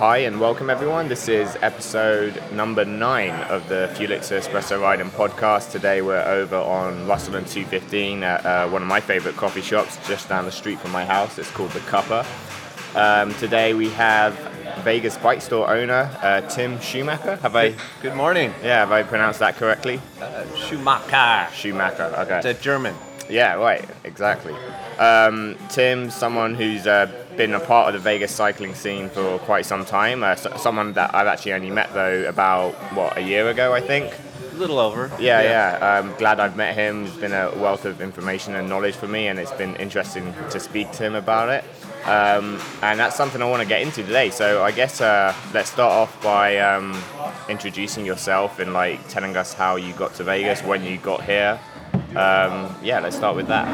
Hi and welcome everyone. This is episode number nine of the Felix Espresso Riding podcast. Today we're over on Russell and 215 at uh, one of my favorite coffee shops just down the street from my house. It's called The Cuppa. Um, today we have Vegas bike store owner uh, Tim Schumacher. Have I? Good morning. Yeah, have I pronounced that correctly? Uh, Schumacher. Schumacher. Okay. It's a German. Yeah, right, exactly. Um, Tim's someone who's uh, been a part of the Vegas cycling scene for quite some time. Uh, so- someone that I've actually only met though about what a year ago, I think. A little over. Yeah, yeah. I'm glad I've met him. It's been a wealth of information and knowledge for me, and it's been interesting to speak to him about it. Um, and that's something I want to get into today. So I guess uh, let's start off by um, introducing yourself and like telling us how you got to Vegas, when you got here. Um, yeah, let's start with that.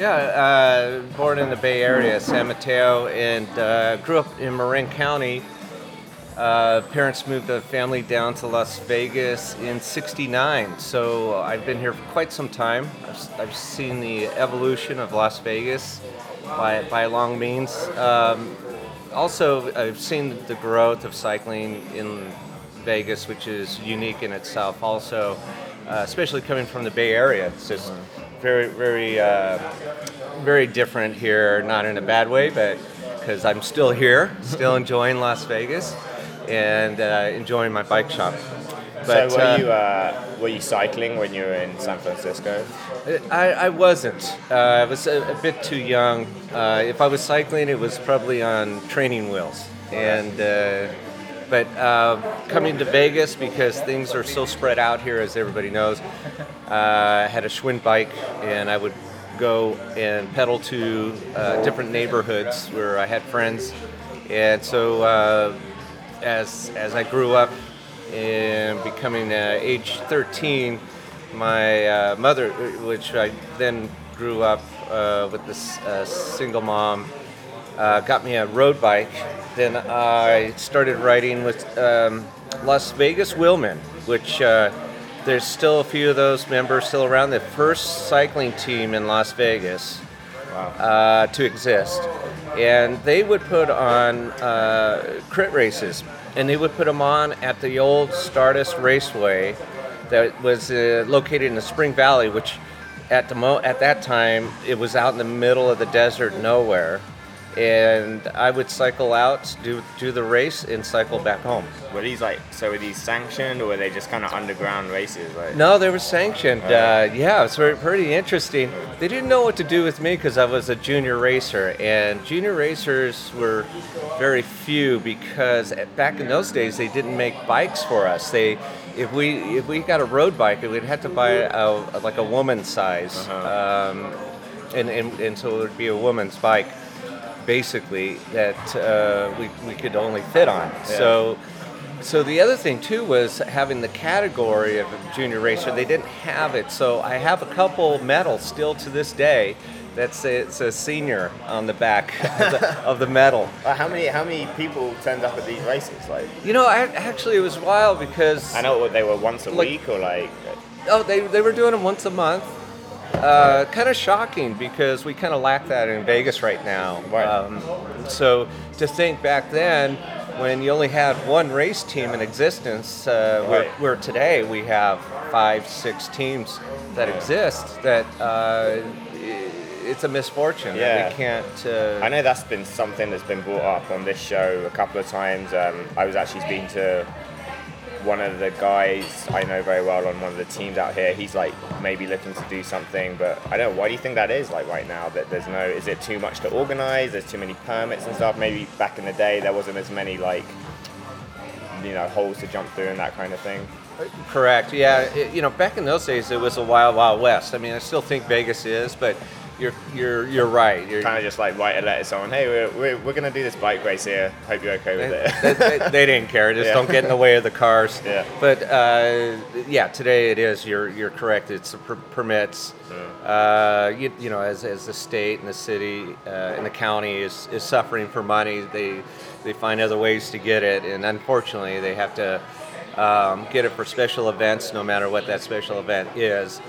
Yeah, uh, born in the Bay Area, San Mateo, and uh, grew up in Marin County. Uh, parents moved the family down to Las Vegas in '69, so I've been here for quite some time. I've, I've seen the evolution of Las Vegas by, by long means. Um, also, I've seen the growth of cycling in Vegas, which is unique in itself. Also, uh, especially coming from the Bay Area, it's just very, very, uh, very different here. Not in a bad way, but because I'm still here, still enjoying Las Vegas, and uh, enjoying my bike shop. But so were uh, you uh, were you cycling when you were in San Francisco? I, I wasn't. Uh, I was a, a bit too young. Uh, if I was cycling, it was probably on training wheels. And uh, but uh, coming to Vegas because things are so spread out here, as everybody knows. Uh, I had a Schwinn bike, and I would go and pedal to uh, different neighborhoods where I had friends. And so, uh, as as I grew up and becoming uh, age 13, my uh, mother, which I then grew up with this single mom, uh, got me a road bike. Then I started riding with um, Las Vegas Wheelmen, which uh, there's still a few of those members still around. The first cycling team in Las Vegas uh, to exist. And they would put on uh, crit races, and they would put them on at the old Stardust Raceway that was uh, located in the Spring Valley, which at the mo- at that time it was out in the middle of the desert, nowhere. And I would cycle out, do do the race, and cycle back home. Were these like so were these sanctioned or were they just kind of underground races? Like No, they were sanctioned. Uh, yeah, it was very, pretty interesting. They didn't know what to do with me because I was a junior racer, and junior racers were very few because back in those days they didn't make bikes for us. They, if we if we got a road bike, we'd have to buy a, like a woman's size, um, and, and and so it would be a woman's bike, basically that uh, we we could only fit on. So. So the other thing too was having the category of junior racer. They didn't have it, so I have a couple medals still to this day. That's a, it's a senior on the back of the, of the medal. Uh, how many how many people turned up at these races? Like You know, I, actually it was wild because I know they were once a Like- week or like oh they they were doing them once a month. Uh, kind of shocking because we kind of lack that in Vegas right now. Right. Um, so to think back then, when you only had one race team in existence, uh, where, Right. where today we have five, six teams that exist, that uh, it's a misfortune. that We can't. Uh, I know that's been something that's been brought up on this show a couple of times. Um, I was actually speaking to one of the guys I know very well on one of the teams out here. He's like maybe looking to do something, but I don't know. Why do you think that is? Like right now, that there's no. Is it too much to organize? There's too many permits and stuff. Maybe back in the day there wasn't as many like you know holes to jump through and that kind of thing. Correct. Yeah. It, you know, back in those days, it was a wild, wild west. I mean, I still think Vegas is, but you're you're you're right. You're, Kind of just like write a letter to someone. Hey, we're, we're, we're gonna do this bike race here. Hope you're okay with it. they, they- they didn't care. Just Yeah. don't get in the way of the cars. Yeah. But uh, yeah, today it is. You're you're correct. It's per- permits. Uh, you, you know, as, as the state and the city uh, and the county is, is suffering for money, they they find other ways to get it, and unfortunately, they have to um, get it for special events, no matter what that special event is.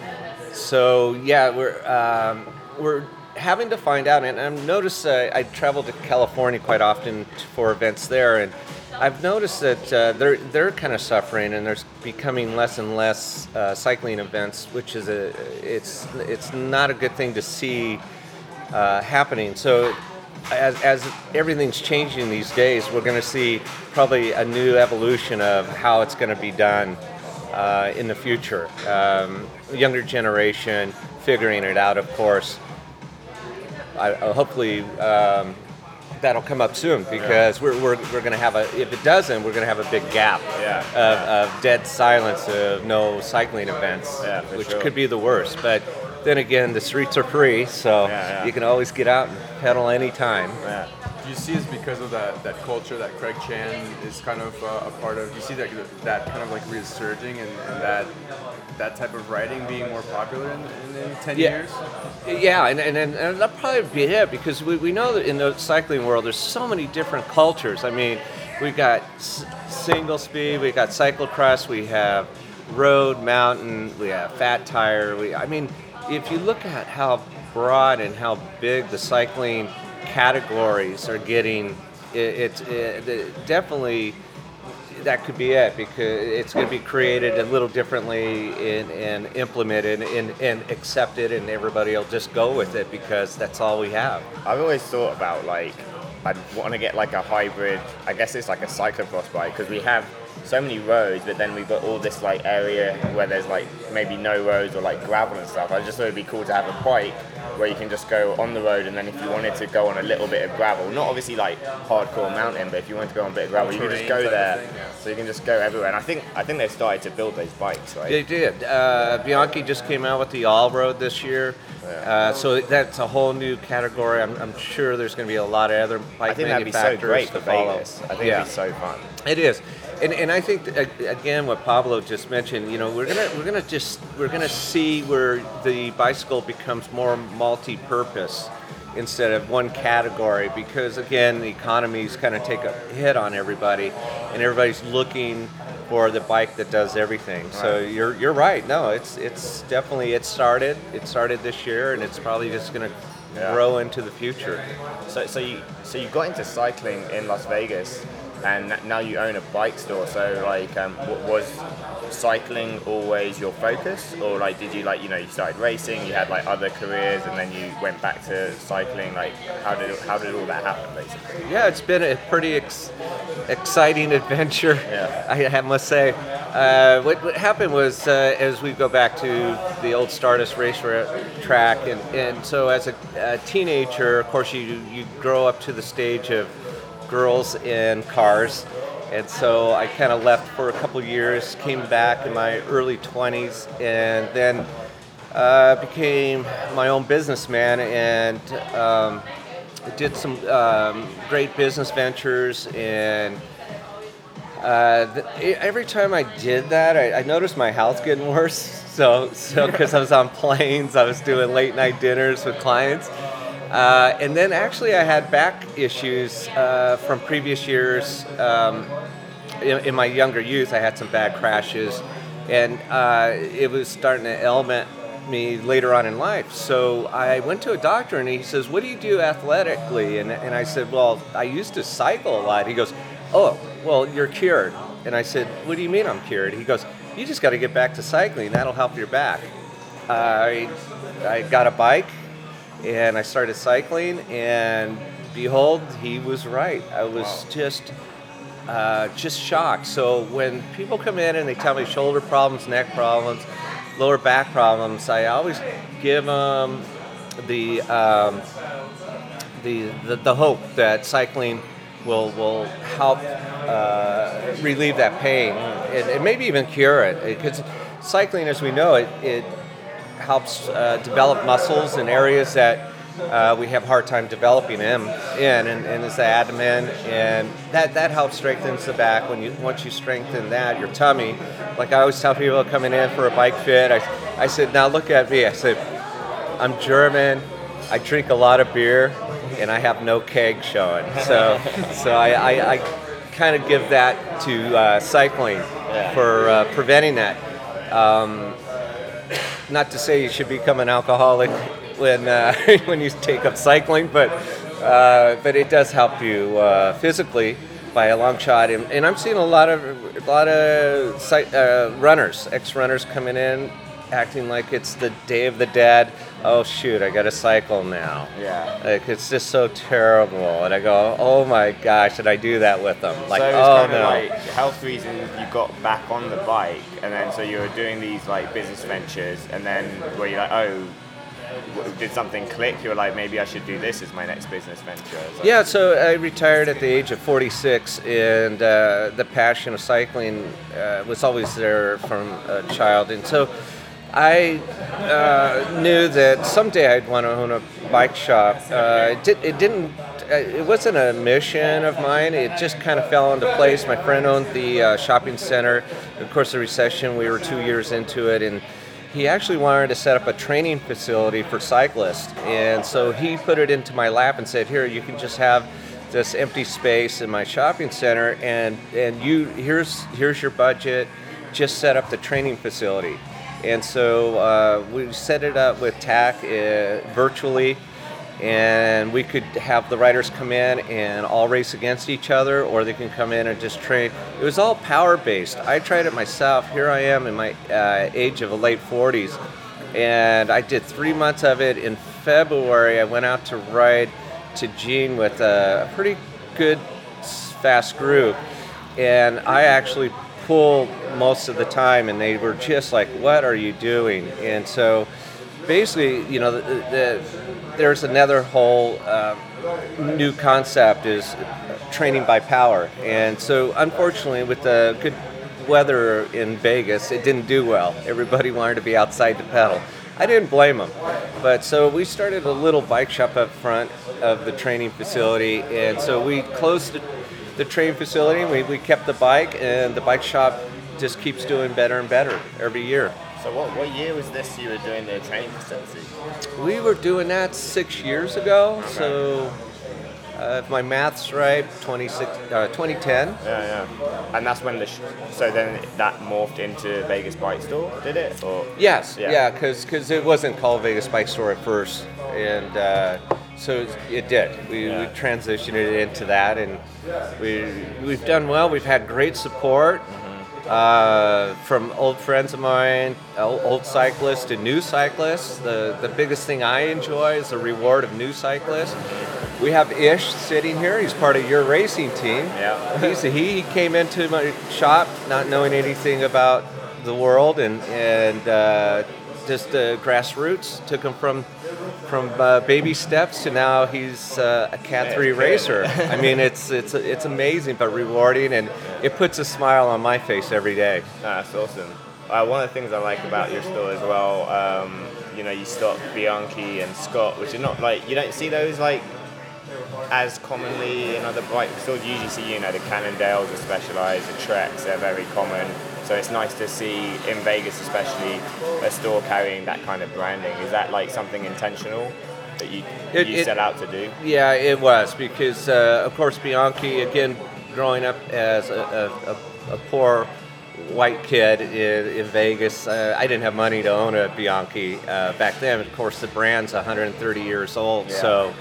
So yeah, we're um, we're having to find out, and I've noticed uh, I travel to California quite often for events there, and I've noticed that uh, they're they're kind of suffering, and there's becoming less and less uh, cycling events, which is a it's it's not a good thing to see uh, happening. So. As, as everything's changing these days, we're going to see probably a new evolution of how it's going to be done uh, in the future. Um, younger generation figuring it out, of course. I, hopefully, um, that'll come up soon because we're, we're, we're going to have a, if it doesn't, we're going to have a big gap Yeah. of, of dead silence of no cycling events, Yeah, which sure. could be the worst. But then again, the streets are free, so Yeah, yeah. you can always get out and pedal anytime. Yeah. You see it's because of that, that culture that Craig Chan is kind of uh, a part of? You see that that kind of like resurging and, and that that type of writing being more popular in, in, in ten Yeah. years? Yeah, and, and, and, and that'll probably be it because we, we know that in the cycling world there's so many different cultures. I mean, we've got s- single speed, we've got cyclocross, we have road, mountain, we have fat tire. We, I mean, if you look at how broad and how big the cycling categories are getting, it, it, it definitely that could be it because it's going to be created a little differently and, and implemented and, and accepted and everybody will just go with it because that's all we have I've always thought about like I'd want to get like a hybrid. I guess it's like a cyclocross bike because we have so many roads, but then we've got all this like area where there's like maybe no roads or like gravel and stuff. I just thought it'd be cool to have a bike where you can just go on the road, and then if you wanted to go on a little bit of gravel, not obviously like hardcore mountain, but if you wanted to go on a bit of gravel, you can just go there. thing, yeah. So you can just go everywhere. And I think I think they've started to build those bikes, right? they did uh, bianchi just came out with the all road this year uh, so that's a whole new category I'm, I'm sure there's going to be a lot of other bike I think that'd be so manufacturers great to for follow. Vegas. I think yeah. it'd be so fun. It is, and, and I think again what Pablo just mentioned. You know, we're gonna we're gonna just we're gonna see where the bicycle becomes more multi-purpose instead of one category because again the economies kind of take a hit on everybody, and everybody's looking for the bike that does everything. So you're you're right. No, it's it's definitely it started it started this year, and it's probably just gonna Yeah. grow into the future. So, so you so you got into cycling in Las Vegas, and now you own a bike store. So like, um, was cycling always your focus, or like did you like you know you started racing, you had like other careers, and then you went back to cycling? Like, how did how did all that happen, basically? Yeah, it's been a pretty ex- exciting adventure. Yeah. I have- must say. Uh, what, what happened was, uh, as we go back to the old Stardust race ra- track, and, and so as a, a teenager, of course, you, you grow up to the stage of girls in cars. And so I kind of left for a couple years, came back in my early 20s, and then uh, became my own businessman and um, did some um, great business ventures and uh, th- every time I did that, I, I noticed my health getting worse. So, so because I was on planes, I was doing late night dinners with clients, uh, and then actually I had back issues uh, from previous years. Um, in, in my younger youth, I had some bad crashes, and uh, it was starting to ailment me later on in life. So I went to a doctor, and he says, "What do you do athletically?" And, and I said, "Well, I used to cycle a lot." He goes, "Oh, well, you're cured." And I said, "What do you mean I'm cured?" He goes, "You just got to get back to cycling. That'll help your back." I I got a bike and I started cycling, and behold, he was right. I was just uh, just shocked. So when people come in and they tell me shoulder problems, neck problems, lower back problems, I always give them the um, the, the the hope that cycling will will help uh, relieve that pain and, and maybe even cure it because cycling, as we know it, it helps uh, develop muscles in areas that uh, we have a hard time developing them in, and, and it's the abdomen, and that, that helps strengthens the back. When you once you strengthen that, your tummy, like I always tell people coming in for a bike fit, I, I said, now look at me. I said, I'm German. I drink a lot of beer, and I have no keg showing. So, so I, I, I kind of give that to uh, cycling Yeah. for uh, preventing that. Um, not to say you should become an alcoholic when uh, when you take up cycling, but uh, but it does help you uh, physically by a long shot. And, and I'm seeing a lot of a lot of uh, runners, ex-runners coming in, acting like it's the Day of the Dead. Oh shoot, I got to cycle now. Yeah. Like it's just so terrible, and I go, oh my gosh, did I do that with them? Like, so it's oh kind no. like health reasons you got back on the bike, and then so you were doing these like business ventures, and then were you're like, oh, did something click? You were like, maybe I should do this as my next business venture. So- Yeah, so I retired at the age of 46, and uh, the passion of cycling uh, was always there from a child. And so I uh, knew that someday I'd want to own a bike shop. Uh, it, did, it didn't. uh, It wasn't a mission of mine. It just kind of fell into place. My friend owned the uh, shopping center. Of course, the recession. We were two years into it, and he actually wanted to set up a training facility for cyclists. And so he put it into my lap and said, "Here, you can just have this empty space in my shopping center, and and you here's here's your budget. Just set up the training facility." And so uh, we set it up with Tacx uh, virtually, and we could have the riders come in and all race against each other, or they can come in and just train. It was all power based. I tried it myself. Here I am in my uh, age of the late 40s, and I did three months of it. In February, I went out to ride to Jean with a pretty good, fast group, and I actually pulled most of the time, and they were just like, "What are you doing?" And so basically, you know, the, the, there's another whole uh, new concept is training by power, and so unfortunately, with the good weather in Vegas, it didn't do well. Everybody wanted to be outside to pedal. I didn't blame them, but so we started a little bike shop up front of the training facility, and so we closed the, the training facility. We, we kept the bike, and the bike shop just keeps doing better and better every year. So what, what year was this you were doing the training facility? We were doing that six years ago, so uh, if my math's right, 26, uh, 2010. Yeah, yeah. And that's when the sh- so then that morphed into Vegas Bike Store, did it? Or Yes, Yeah. yeah, because it wasn't called Vegas Bike Store at first, and uh, so it did. We, Yeah. we transitioned it into that, and we we've done well. We've had great support uh, from old friends of mine, old, old cyclists to new cyclists. The the biggest thing I enjoy is the reward of new cyclists. We have Ish sitting here. He's part of your racing team. Yeah. He's he came into my shop not knowing anything about the world and and uh, just uh, grassroots took him from from uh, baby steps to now he's uh, a Cat three racer. I mean it's it's it's amazing but rewarding and it puts a smile on my face every day. Ah, that's awesome. Uh, one of the things I like about your store as well, um, you know, you stock Bianchi and Scott, which are not like you don't see those like as commonly in other bike stores. You usually see, you know, the Cannondales are specialized, the Treks, they're very common. So it's nice to see in Vegas, especially, a store carrying that kind of branding. Is that like something intentional that you It- you it- set out to do? Yeah, it was because, uh, of course, Bianchi. Again, growing up as a, a, a, a poor white kid in, in Vegas, uh, I didn't have money to own a Bianchi uh, back then. Of course, the brand's 130 years old, Yeah. so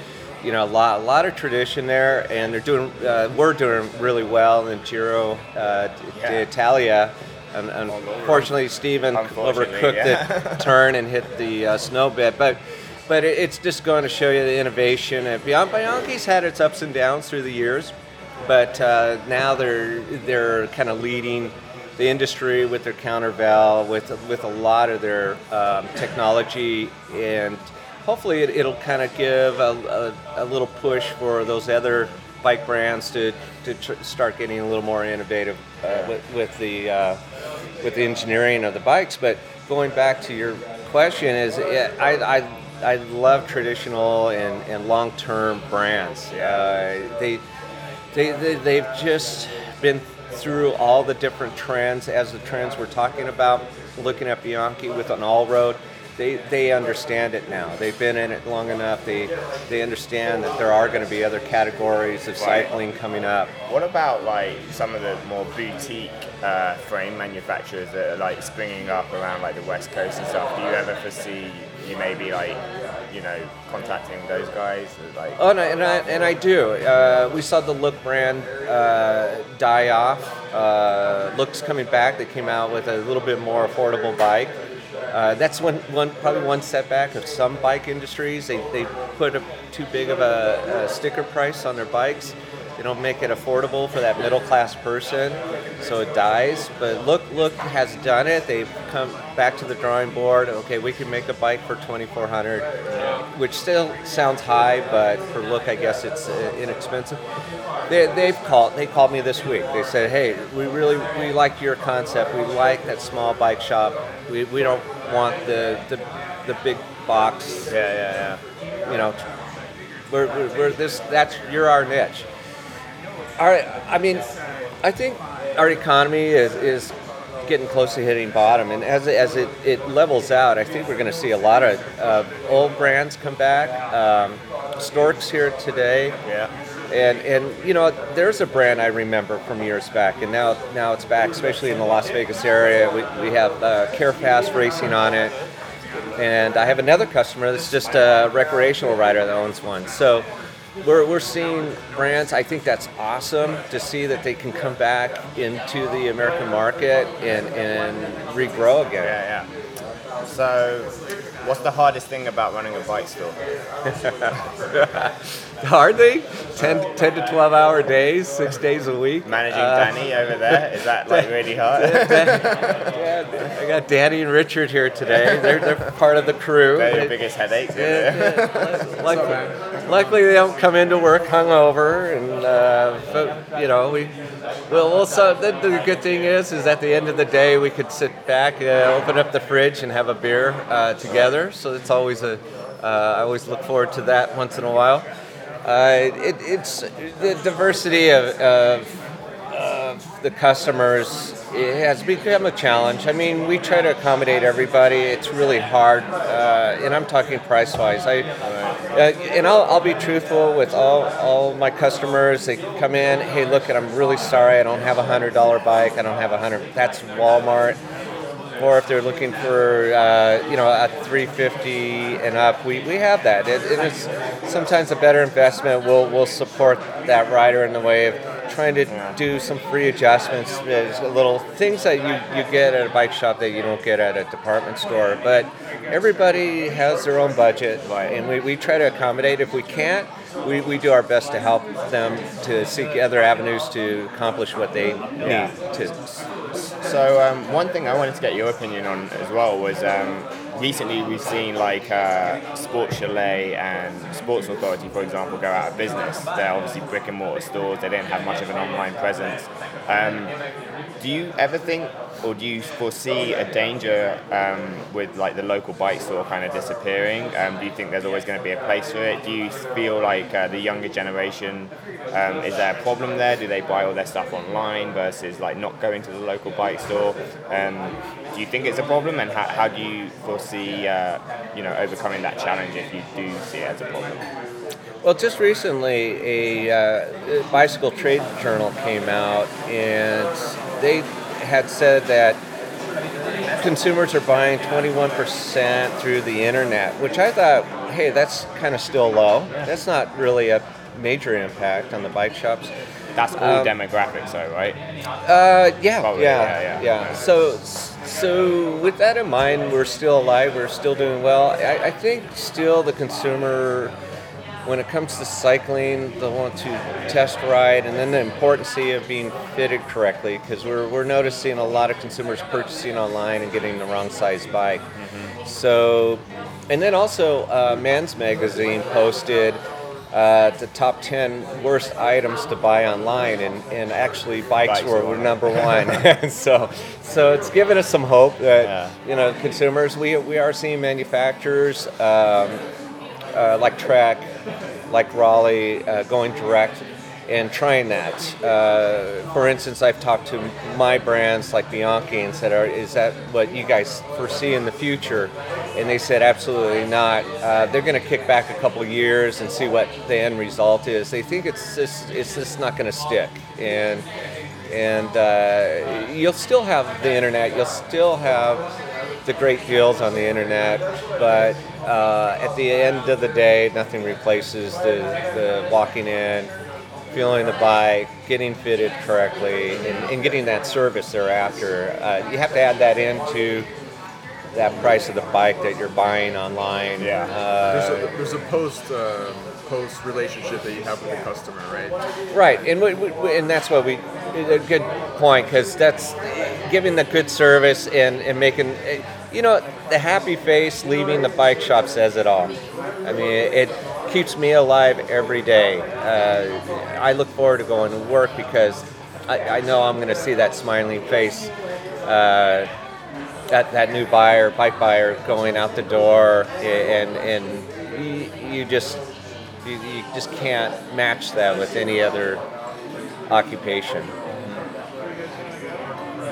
you know a lot, a lot of tradition there, and they're doing. Uh, we're doing really well in Giro uh, Yeah. d'Italia. And unfortunately, Steven Unfortunately, overcooked yeah. the turn and hit the uh, snow bit, but but it's just going to show you the innovation. And Bian- Bianchi's had its ups and downs through the years, but uh, now they're they're kind of leading the industry with their Countervail, with with a lot of their um, technology, and hopefully it, it'll kind of give a, a, a little push for those other bike brands to, to tr- start getting a little more innovative uh, with, with the uh, with the engineering of the bikes. But going back to your question, is I, I I love traditional and, and long term brands. Uh, they, they they they've just been through all the different trends as the trends we're talking about. Looking at Bianchi with an all road. They, they understand it now. They've been in it long enough. They they understand that there are going to be other categories of cycling coming up. What about like some of the more boutique uh, frame manufacturers that are like springing up around like the west coast and stuff? Do you ever foresee you maybe like you know, contacting those guys? Like, Oh, and I, and I, and I do. Uh, we saw the Look brand uh, die off. Uh, Look's coming back. They came out with a little bit more affordable bike. Uh, that's one, one probably one setback of some bike industries. They, they put a, too big of a, a sticker price on their bikes. They don't make it affordable for that middle class person, so it dies. But Look Look has done it. They've come back to the drawing board. Okay, we can make a bike for 2,400, which still sounds high, but for Look, I guess it's uh, inexpensive. They, they've called. They called me this week. They said, "Hey, we really we like your concept. We like that small bike shop. We, we don't want the, the the big box. yeah, yeah, You know, we're, we're, we're this. That's you're our niche. Our, I mean, I think our economy is, is getting close to hitting bottom, and as it, as it, it levels out, I think we're going to see a lot of uh, old brands come back. Um, Storck's here today. yeah. And, and you know, there's a brand I remember from years back, and now now it's back, especially in the Las Vegas area. We, we have uh, Carefast Racing on it, and I have another customer that's just a recreational rider that owns one. So we're, we're seeing brands. I think that's awesome to see that they can come back into the American market and, and regrow again. Yeah, yeah. So, what's the hardest thing about running a bike store? Hardly 10, 10 to 12 hour days, six days a week. Managing Uh, Danny over there, is that like really hard? Yeah, I got Danny and Richard here today. They're, they're part of the crew. They're your biggest headaches. yeah, Yeah, yeah. Luckily, they don't come into work hungover, and uh, but, you know we. Well, also the, the good thing is, is at the end of the day, we could sit back, uh, open up the fridge, and have a beer uh, together. So it's always a. Uh, I always look forward to that once in a while. Uh, it, it's the diversity of, of the customers it has become a challenge. I mean, we try to accommodate everybody. It's really hard, uh, and I'm talking price wise. I Uh, and I'll, I'll be truthful with all, all my customers. They come in, hey, look, I'm really sorry. I don't have a hundred dollar bike. I don't have a hundred. That's Walmart. Or if they're looking for, uh, you know, a 350 and up, we, we have that. It, it is sometimes a better investment. We'll, we'll support that rider in the way of trying to do some free adjustments, There's little things that you, you get at a bike shop that you don't get at a department store. But everybody has their own budget, and we, we try to accommodate. If we can't, we, we do our best to help them to seek other avenues to accomplish what they Yeah. need to. So um, one thing I wanted to get your opinion on as well was um, recently we've seen like uh, Sports Chalet and Sports Authority, for example, go out of business. They're obviously brick and mortar stores. They didn't have much of an online presence. Um, do you ever think, or do you foresee a danger um, with like the local bike store kind of disappearing? Um, do you think there's always going to be a place for it? Do you feel like uh, the younger generation um, is there a problem there? Do they buy all their stuff online versus like not going to the local bike store? Um, do you think it's a problem, and how, how do you foresee uh, you know overcoming that challenge if you do see it as a problem? Well, just recently, a, uh, bicycle trade journal came out, and they had said that consumers are buying 21% through the internet, which I thought, hey, that's kind of still low. That's not really a major impact on the bike shops. That's all Um, demographics, though, right? Uh, yeah, yeah, yeah, yeah, yeah. So, so with that in mind, we're still alive. We're still doing well. I, I think still the consumer, when it comes to cycling, they'll want to test ride, and then the importance of being fitted correctly, because we're we're noticing a lot of consumers purchasing online and getting the wrong size bike. So, and then also, uh, Men's Magazine posted uh, the top 10 worst items to buy online, and, and actually bikes, Bikes were, were were number one. so, so it's given us some hope that Yeah. you know consumers. We, we are seeing manufacturers um, uh, like Trek, like Raleigh, uh, going direct and trying that. Uh, for instance, I've talked to my brands like Bianchi and said, "Is that what you guys foresee in the future?" And they said, "Absolutely not. Uh, they're going to kick back a couple of years and see what the end result is. They think it's just it's just not going to stick." And and uh, you'll still have the internet. You'll still have the great deals on the internet, but uh, at the end of the day, nothing replaces the, the walking in, feeling the bike, getting fitted correctly, and, and getting that service thereafter. Uh, you have to add that into that price of the bike that you're buying online. Yeah. There's Uh, a, there's a post um, post relationship that you have with the customer, right? Right, and we, we, and that's what we a good point because that's giving the good service and, and making you know the happy face leaving the bike shop says it all. I mean, it keeps me alive every day. Uh, I look forward to going to work because I, I know I'm going to see that smiling face. Uh, that, that new buyer, bike buyer, going out the door, and and you just you, you just can't match that with any other occupation.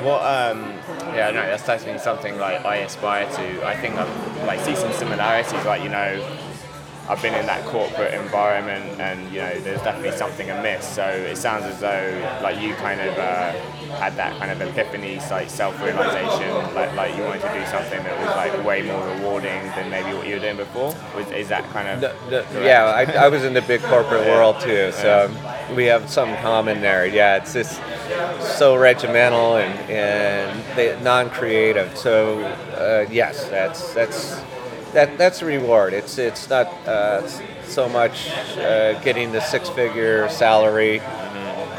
What? Um, yeah, no, that's definitely something like I aspire to. I think I like see some similarities. Like you know, I've been in that corporate environment, and you know, there's definitely something amiss. So it sounds as though like you kind of uh, had that kind of epiphany, like self-realization, like like you wanted to do something that was like way more rewarding than maybe what you were doing before. Was is that kind of? The- the- yeah, I, I was in the big corporate world too, so we have some common there. Yeah, it's just so regimental and and they, non-creative. So uh, yes, that's that's that that's a reward. It's it's not uh, so much uh, getting the six-figure salary.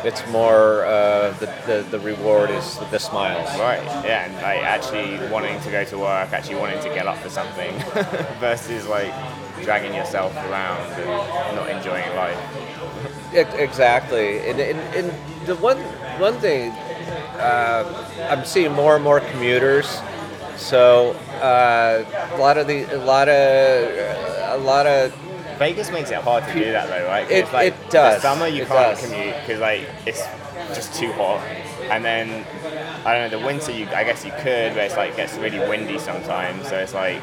It's more uh, the, the the reward is the smiles. Right, yeah, and like actually wanting to go to work, actually wanting to get up for something, versus like dragging yourself around and not enjoying life. Ex- Exactly, and, and, and the one one thing uh, I'm seeing more and more commuters. So uh, a lot of the a lot of a lot of Vegas makes it hard to do that though, right? It- it's like it does. The summer you It can't does. commute because like it's just too hot, and then I don't know. The winter you I guess you could, but it's like gets really windy sometimes. So it's like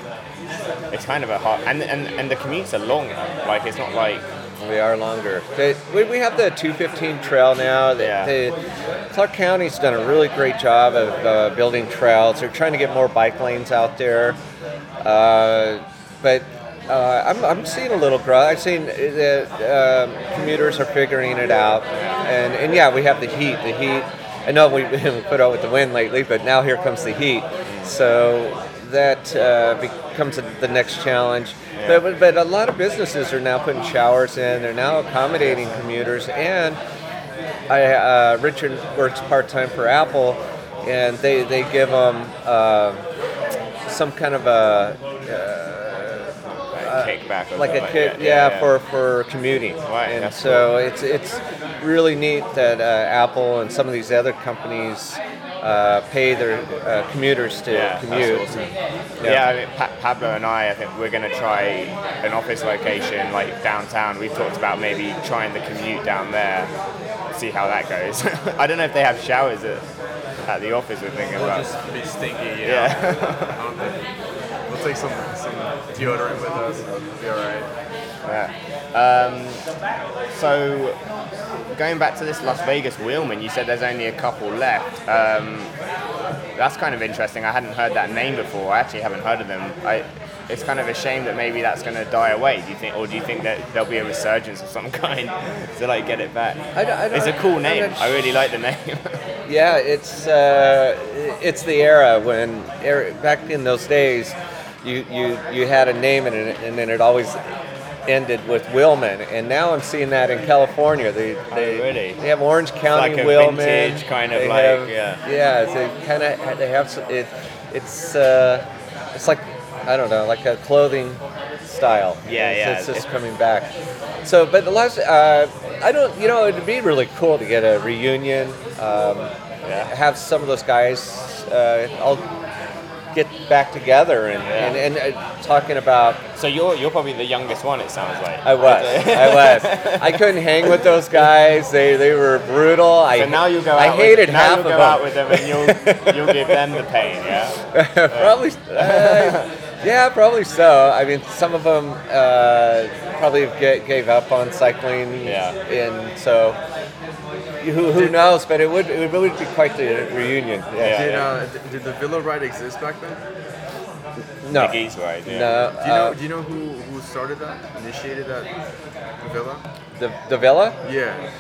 it's kind of a hard and and, and the commutes are longer. Like it's not like we are longer. They, we, we have the 215 trail now. The, Yeah. the, Clark County's done a really great job of uh, building trails. They're trying to get more bike lanes out there, uh, but. Uh, I'm, I'm seeing a little growth. I've seen that um commuters are figuring it out, and, and yeah, we have the heat. The heat. I know we, we put out with the wind lately, but now here comes the heat. So that uh, becomes a, the next challenge. But, but, but a lot of businesses are now putting showers in. They're now accommodating commuters. And I, uh, Richard works part time for Apple, and they, they give them uh, some kind of a a kickback like a something kit, that. yeah, for for commuting. Right, and that's so it's it's really neat that uh, Apple and some of these other companies uh, pay their uh, commuters to Yeah, commute. that's awesome. Yeah, I mean, pa- Pablo and I, I think we're going to try an office location like downtown. We've talked about maybe trying the commute down there, see how that goes. I don't know if they have showers at, at the office. We're thinking We'll about. just be stinky, you know? Yeah. I don't think- we'll take some, some deodorant with us. It'll be all right. Yeah. Um, so, going back to this Las Vegas Wheelmen, you said there's only a couple left. Um, that's kind of interesting. I hadn't heard that name before. I actually haven't heard of them. I, it's kind of a shame that maybe that's going to die away. Do you think, or do you think that there'll be a resurgence of some kind to like get it back? I don't- I don't- it's a cool I'm name. not I really like the name. Yeah, it's uh, it's the era when er, back in those days, you, you you had a name in it, and then it always ended with Wheelmen, and now I'm seeing that in California. They they, Oh, really? they have Orange County like Wheelmen, kind of They like, have- yeah. yeah. They kind of they have some- it. It's uh, it's like I don't know, like a clothing style. Yeah, it's, yeah. It's just coming back. So, but the last, uh, I don't, you know, it'd be really cool to get a reunion. Um, Have some of those guys uh, all get back together and and, and uh, talking about. so you're you're probably the youngest one. It sounds like. I was, I was. I couldn't hang with those guys. They they were brutal. I So now you go out. I hated with, half now of go them. out with them and you'll you'll give them the pain. Yeah. probably. Uh, yeah, probably so. I mean, some of them uh, probably ga- gave up on cycling. Yeah. And so, who, who knows? But it would it would be quite the reunion. Yeah. Did, uh, d- did the Villa ride exist back then? No. Big E's ride. Yeah. No, Do you know? uh, do you know who, who started that? Initiated that villa? the the villa. Yeah.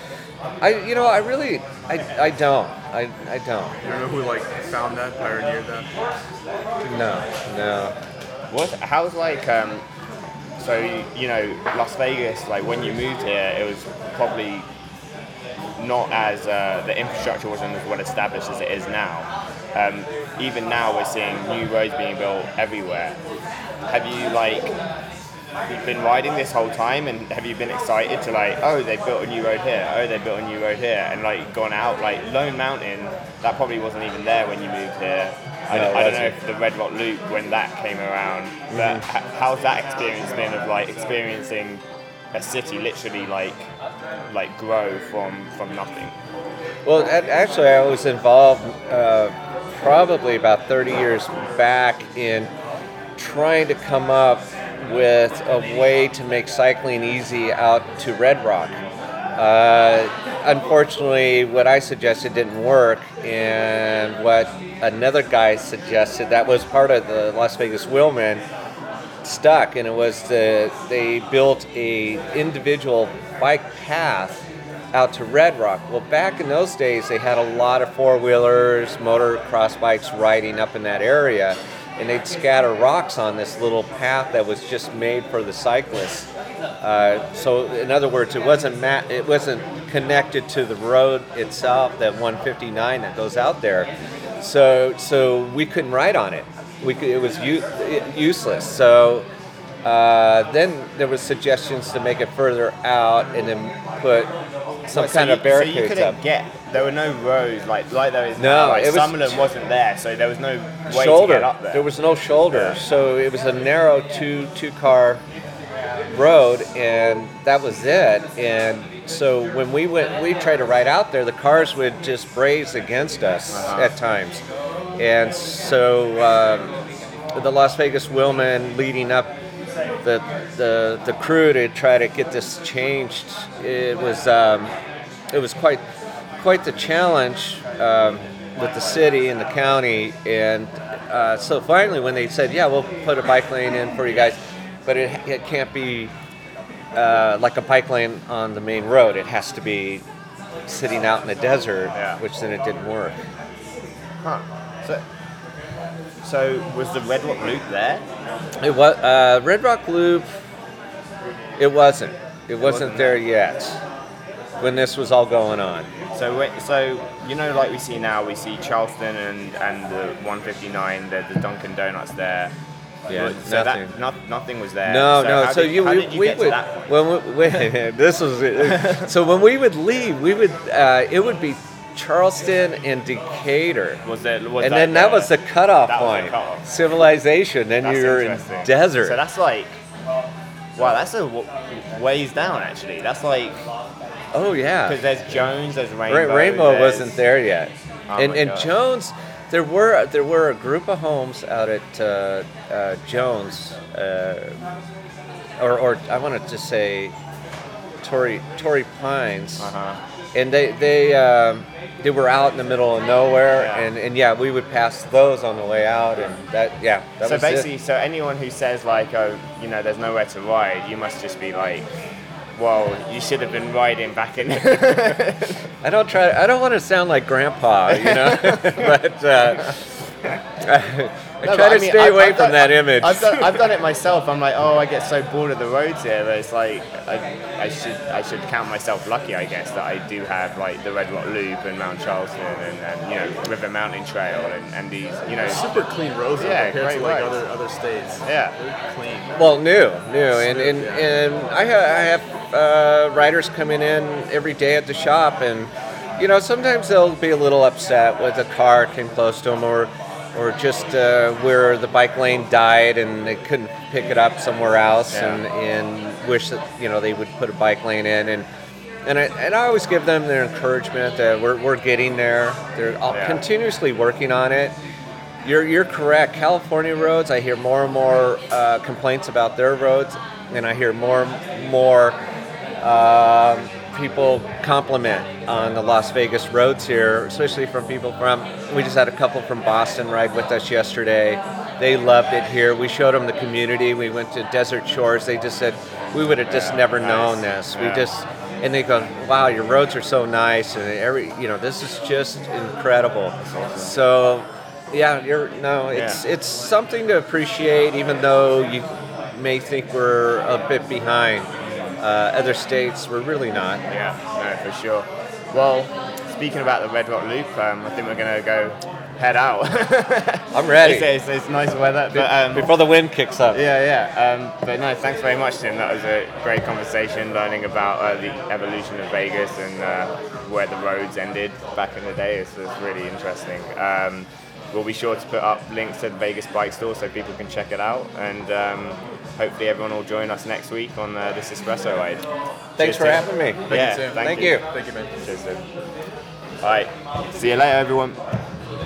I you know I really I, I don't I, I don't You don't know who like found that, pioneered that? no no What? How's like um? So you know, Las Vegas. Like when you moved here, it was probably not as uh, the infrastructure wasn't as well established as it is now. Um, even now, we're seeing new roads being built everywhere. Have you like been riding this whole time, and have you been excited to like, oh, they built a new road here, oh, they built a new road here, and like gone out like Lone Mountain? That probably wasn't even there when you moved here. I, No, I don't know if the Red Rock Loop when that came around, but h- how's that experience been of like experiencing a city literally like like grow from from nothing? well actually I was involved uh, probably about 30 years back in trying to come up with a way to make cycling easy out to Red Rock. Uh, unfortunately, what I suggested didn't work, and what another guy suggested that was part of the Las Vegas Wheelmen stuck, and it was the they built a individual bike path out to Red Rock. Well, back in those days, they had a lot of four wheelers, motocross bikes riding up in that area, and they'd scatter rocks on this little path that was just made for the cyclists. Uh, so, in other words, it wasn't ma- it wasn't connected to the road itself, that 159 that goes out there. So, so we couldn't ride on it. We could, it was u- useless. So. Uh, then there was suggestions to make it further out and then put some So kind you- of barricades So you couldn't up. get there were no roads like like there is No, now. Like it was- Summerlin wasn't there, so there was no way shoulder. to get up there. There was no shoulder, Yeah. so it was a narrow two two car road, and that was it. And so when we went, we tried to ride out there, the cars would just braze against us Uh-huh. at times, and so um, the Las Vegas Wheelmen leading up. The, the the crew to try to get this changed it was um, it was quite quite the challenge um, with the city and the county. And uh, so finally, when they said, "Yeah, we'll put a bike lane in for you guys," but it, it can't be uh, like a bike lane on the main road. It has to be sitting out in the desert, Yeah. which then it didn't work. Huh. So, so was the Red Rock Loop there? It was uh, Red Rock Loop. It wasn't. It wasn't wasn't there yet when this was all going on. So, so you know, like we see now, we see Charleston and and the 159, the, the Dunkin' Donuts there. Yeah, so nothing. That, not, nothing was there. No, so no. So did, you, we, you we would when we, we, this was so when we would leave, we would uh, it would be Charleston and Decatur, Was there? Was and that then that the- was the cutoff that was the point. cutoff. Civilization. Then That's you're in desert. So that's like, wow, that's a ways down actually. That's like oh yeah. because there's Jones, there's Ra- Rainbow. Rainbow there's- wasn't there yet. Oh and and God. Jones, there were there were a group of homes out at uh, uh, Jones, uh, or or I wanted to say Torrey Torrey Pines, Uh-huh. And they they um, they were out in the middle of nowhere, Yeah. and and yeah, we would pass those on the way out, and that yeah, that So was basically, it. so anyone who says like, oh, you know, there's nowhere to ride, you must just be like, well, you should have been riding back in. I don't try. I don't want to sound like Grandpa, you know, but. Uh, I, I No, try to I mean, stay I've- away I've from done- that image. I've done, I've done it myself. I'm like, oh, I get so bored of the roads here that it's like, I, I should I should count myself lucky, I guess, that I do have like the Red Rock Loop and Mount Charleston and, and you know River Mountain Trail and, and these, you know, Super clean roads Yeah, compared great to like roads. other other states. Yeah. They're clean. Well, new, new, and Smooth, and, yeah. and I, ha- I have uh, riders coming in every day at the shop, and you know sometimes they'll be a little upset with a car came close to them, or or just uh, where the bike lane died and they couldn't pick it up somewhere else, Yeah. and and wish that you know they would put a bike lane in and. And I, and I always give them their encouragement that we're, we're getting there. They're all Yeah. continuously working on it. You're, you're correct. California roads, I hear more and more uh, complaints about their roads, and I hear more and more um, people compliment on the Las Vegas roads here, especially from people from. We just had a couple from Boston ride with us yesterday. They loved it here. We showed them the community. We went to Desert Shores. They just said we would have just Yeah, never nice. known this. We just and they go, "Wow, your roads are so nice," and every you know this is just incredible. So, yeah, you're no, it's Yeah. it's something to appreciate, even though you may think we're a bit behind uh, other states. We're really not. Yeah, no, for sure. Well, speaking about the Red Rock Loop, um, I think we're gonna go head out. I'm ready. It's, it's, it's nice weather, but um, Before the wind kicks up. yeah, yeah. Um, but no, thanks very much, Tim. That was a great conversation, learning about uh, the evolution of Vegas and uh, where the roads ended back in the day. It's, it's really interesting. Um, we'll be sure to put up links to the Vegas Bike Store so people can check it out, and um, hopefully everyone will join us next week on uh, this espresso ride. Thanks Cheers, for Tim. having me. yeah, Tim. thank, Thank you. you. Thank you, man. Cheers, Tim. All right. See you later, everyone.